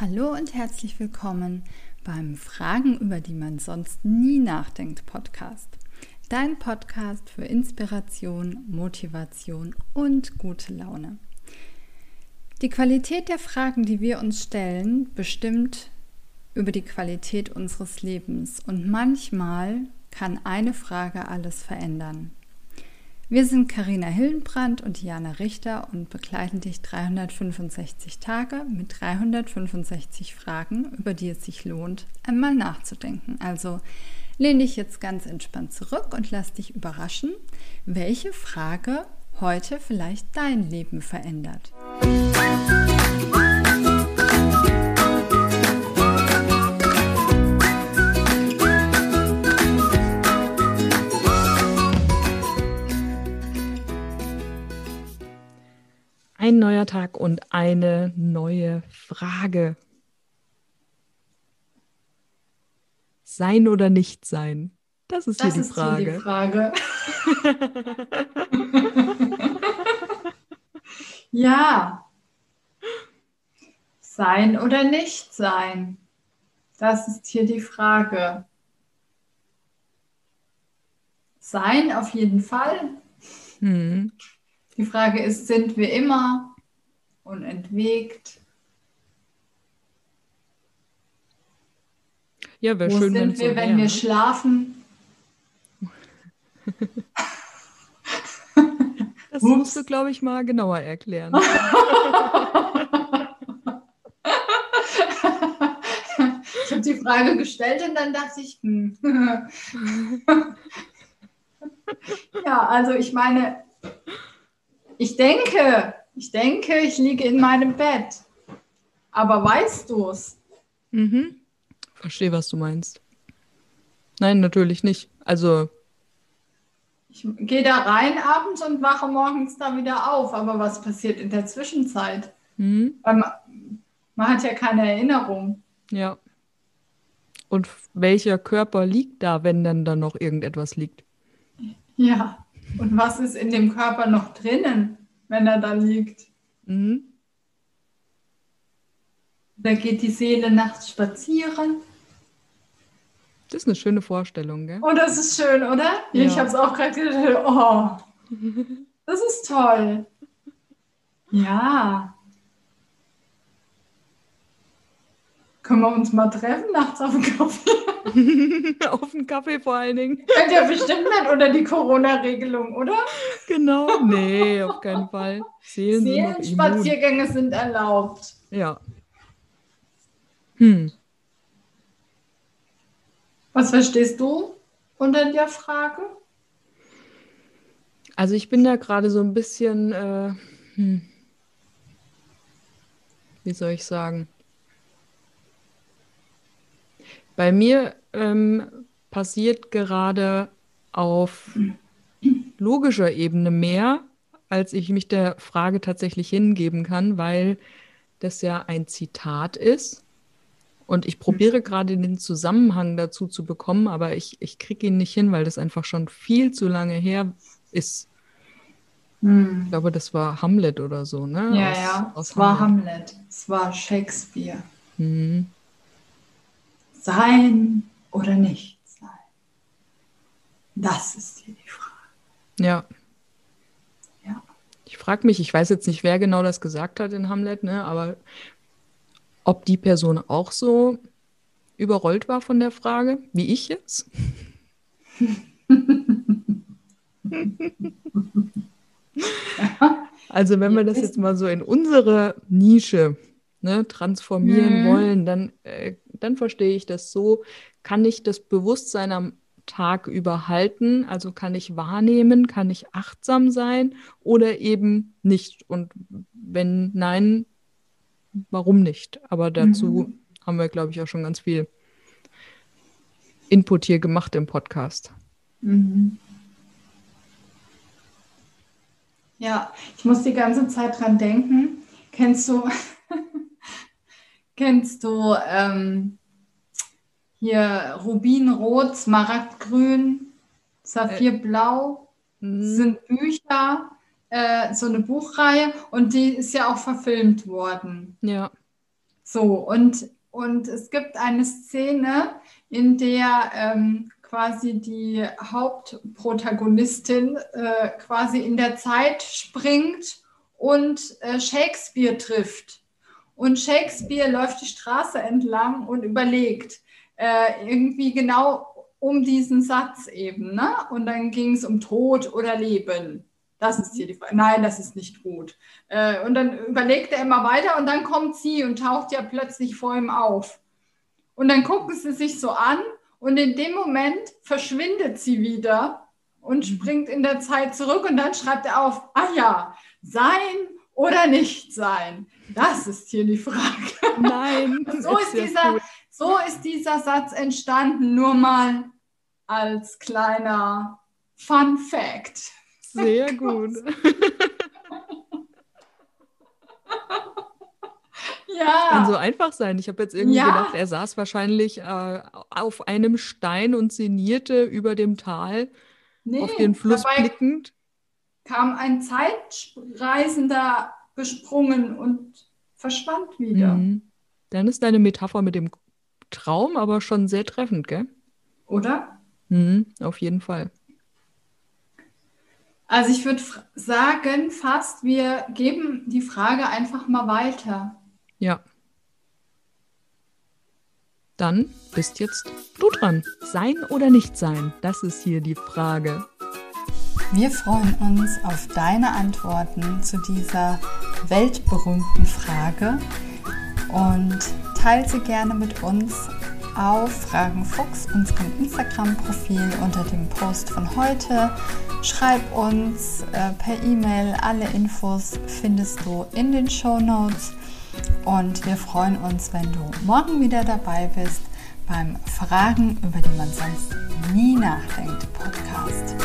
Hallo und herzlich willkommen beim Fragen, über die man sonst nie nachdenkt Podcast. Dein Podcast für Inspiration, Motivation und gute Laune. Die Qualität der Fragen, die wir uns stellen, bestimmt über die Qualität unseres Lebens und manchmal kann eine Frage alles verändern. Wir sind Karina Hillenbrand und Jana Richter und begleiten dich 365 Tage mit 365 Fragen, über die es sich lohnt, einmal nachzudenken. Also lehn dich jetzt ganz entspannt zurück und lass dich überraschen, welche Frage heute vielleicht dein Leben verändert. Musik Ein neuer Tag und eine neue Frage. Sein oder nicht sein? Das ist das hier die ist Frage. Hier die Frage. ja. Sein oder nicht sein? Das ist hier die Frage. Sein auf jeden Fall. Hm. Die Frage ist, sind wir immer unentwegt? Ja, wäre schön, sind wir, so wenn wir ne? schlafen? Das Ups. musst du, glaube ich, mal genauer erklären. ich habe die Frage gestellt und dann dachte ich, hm. ja, also ich meine, ich denke, ich denke, ich liege in meinem Bett. Aber weißt du es? Mhm. Verstehe, was du meinst. Nein, natürlich nicht. Also. Ich gehe da rein abends und wache morgens da wieder auf. Aber was passiert in der Zwischenzeit? Mhm. Man, man hat ja keine Erinnerung. Ja. Und welcher Körper liegt da, wenn dann da noch irgendetwas liegt? Ja. Und was ist in dem Körper noch drinnen, wenn er da liegt? Mhm. Da geht die Seele nachts spazieren. Das ist eine schöne Vorstellung, gell? Oh, das ist schön, oder? Ja. Ich habe es auch gerade gedacht, oh, das ist toll. Ja. Können wir uns mal treffen nachts auf dem Kaffee? auf dem Kaffee vor allen Dingen. Könnt ihr bestimmt nicht unter die Corona-Regelung, oder? Genau, nee, auf keinen Fall. Seelenspaziergänge sind erlaubt. Ja. Hm. Was verstehst du unter der Frage? Also ich bin da gerade so ein bisschen, äh, hm. wie soll ich sagen? Bei mir ähm, passiert gerade auf logischer Ebene mehr, als ich mich der Frage tatsächlich hingeben kann, weil das ja ein Zitat ist. Und ich probiere gerade den Zusammenhang dazu zu bekommen, aber ich, ich kriege ihn nicht hin, weil das einfach schon viel zu lange her ist. Hm. Ich glaube, das war Hamlet oder so, ne? Ja, aus, ja, aus es war Hamlet. Es war Shakespeare. Mhm sein oder nicht sein? Das ist hier die Frage. Ja. Ja. Ich frage mich, ich weiß jetzt nicht, wer genau das gesagt hat in Hamlet, ne, aber ob die Person auch so überrollt war von der Frage, wie ich jetzt? also wenn wir das jetzt mal so in unsere Nische ne, transformieren mhm. wollen, dann, äh, dann verstehe ich das so, kann ich das Bewusstsein am Tag überhalten, also kann ich wahrnehmen, kann ich achtsam sein oder eben nicht. Und wenn nein, warum nicht? Aber dazu mhm. haben wir, glaube ich, auch schon ganz viel Input hier gemacht im Podcast. Mhm. Ja, ich muss die ganze Zeit dran denken. Kennst du, Kennst du ähm, hier Rubinrot, Smaragdgrün, Saphirblau? Äh, sind Bücher, äh, so eine Buchreihe und die ist ja auch verfilmt worden. Ja. So, und, und es gibt eine Szene, in der ähm, quasi die Hauptprotagonistin äh, quasi in der Zeit springt und äh, Shakespeare trifft. Und Shakespeare läuft die Straße entlang und überlegt äh, irgendwie genau um diesen Satz eben. Ne? Und dann ging es um Tod oder Leben. Das ist hier die Frage. Nein, das ist nicht gut. Äh, und dann überlegt er immer weiter und dann kommt sie und taucht ja plötzlich vor ihm auf. Und dann gucken sie sich so an und in dem Moment verschwindet sie wieder und mhm. springt in der Zeit zurück und dann schreibt er auf, ah ja, sein oder nicht sein? Das ist hier die Frage. Nein. so, ist dieser, so ist dieser Satz entstanden, nur mal als kleiner Fun Fact. Sehr gut. Ja. Kann so einfach sein. Ich habe jetzt irgendwie ja. gedacht, er saß wahrscheinlich äh, auf einem Stein und sinnierte über dem Tal nee, auf den Fluss blickend kam ein Zeitreisender gesprungen und verschwand wieder. Mhm. Dann ist deine Metapher mit dem Traum aber schon sehr treffend, gell? Oder? Mhm, auf jeden Fall. Also ich würde sagen, fast, wir geben die Frage einfach mal weiter. Ja. Dann bist jetzt du dran. Sein oder nicht sein? Das ist hier die Frage. Wir freuen uns auf deine Antworten zu dieser weltberühmten Frage und teile sie gerne mit uns auf Fragen Fuchs, unserem Instagram-Profil unter dem Post von heute. Schreib uns äh, per E-Mail. Alle Infos findest du in den Show Notes. Und wir freuen uns, wenn du morgen wieder dabei bist beim Fragen, über die man sonst nie nachdenkt Podcast.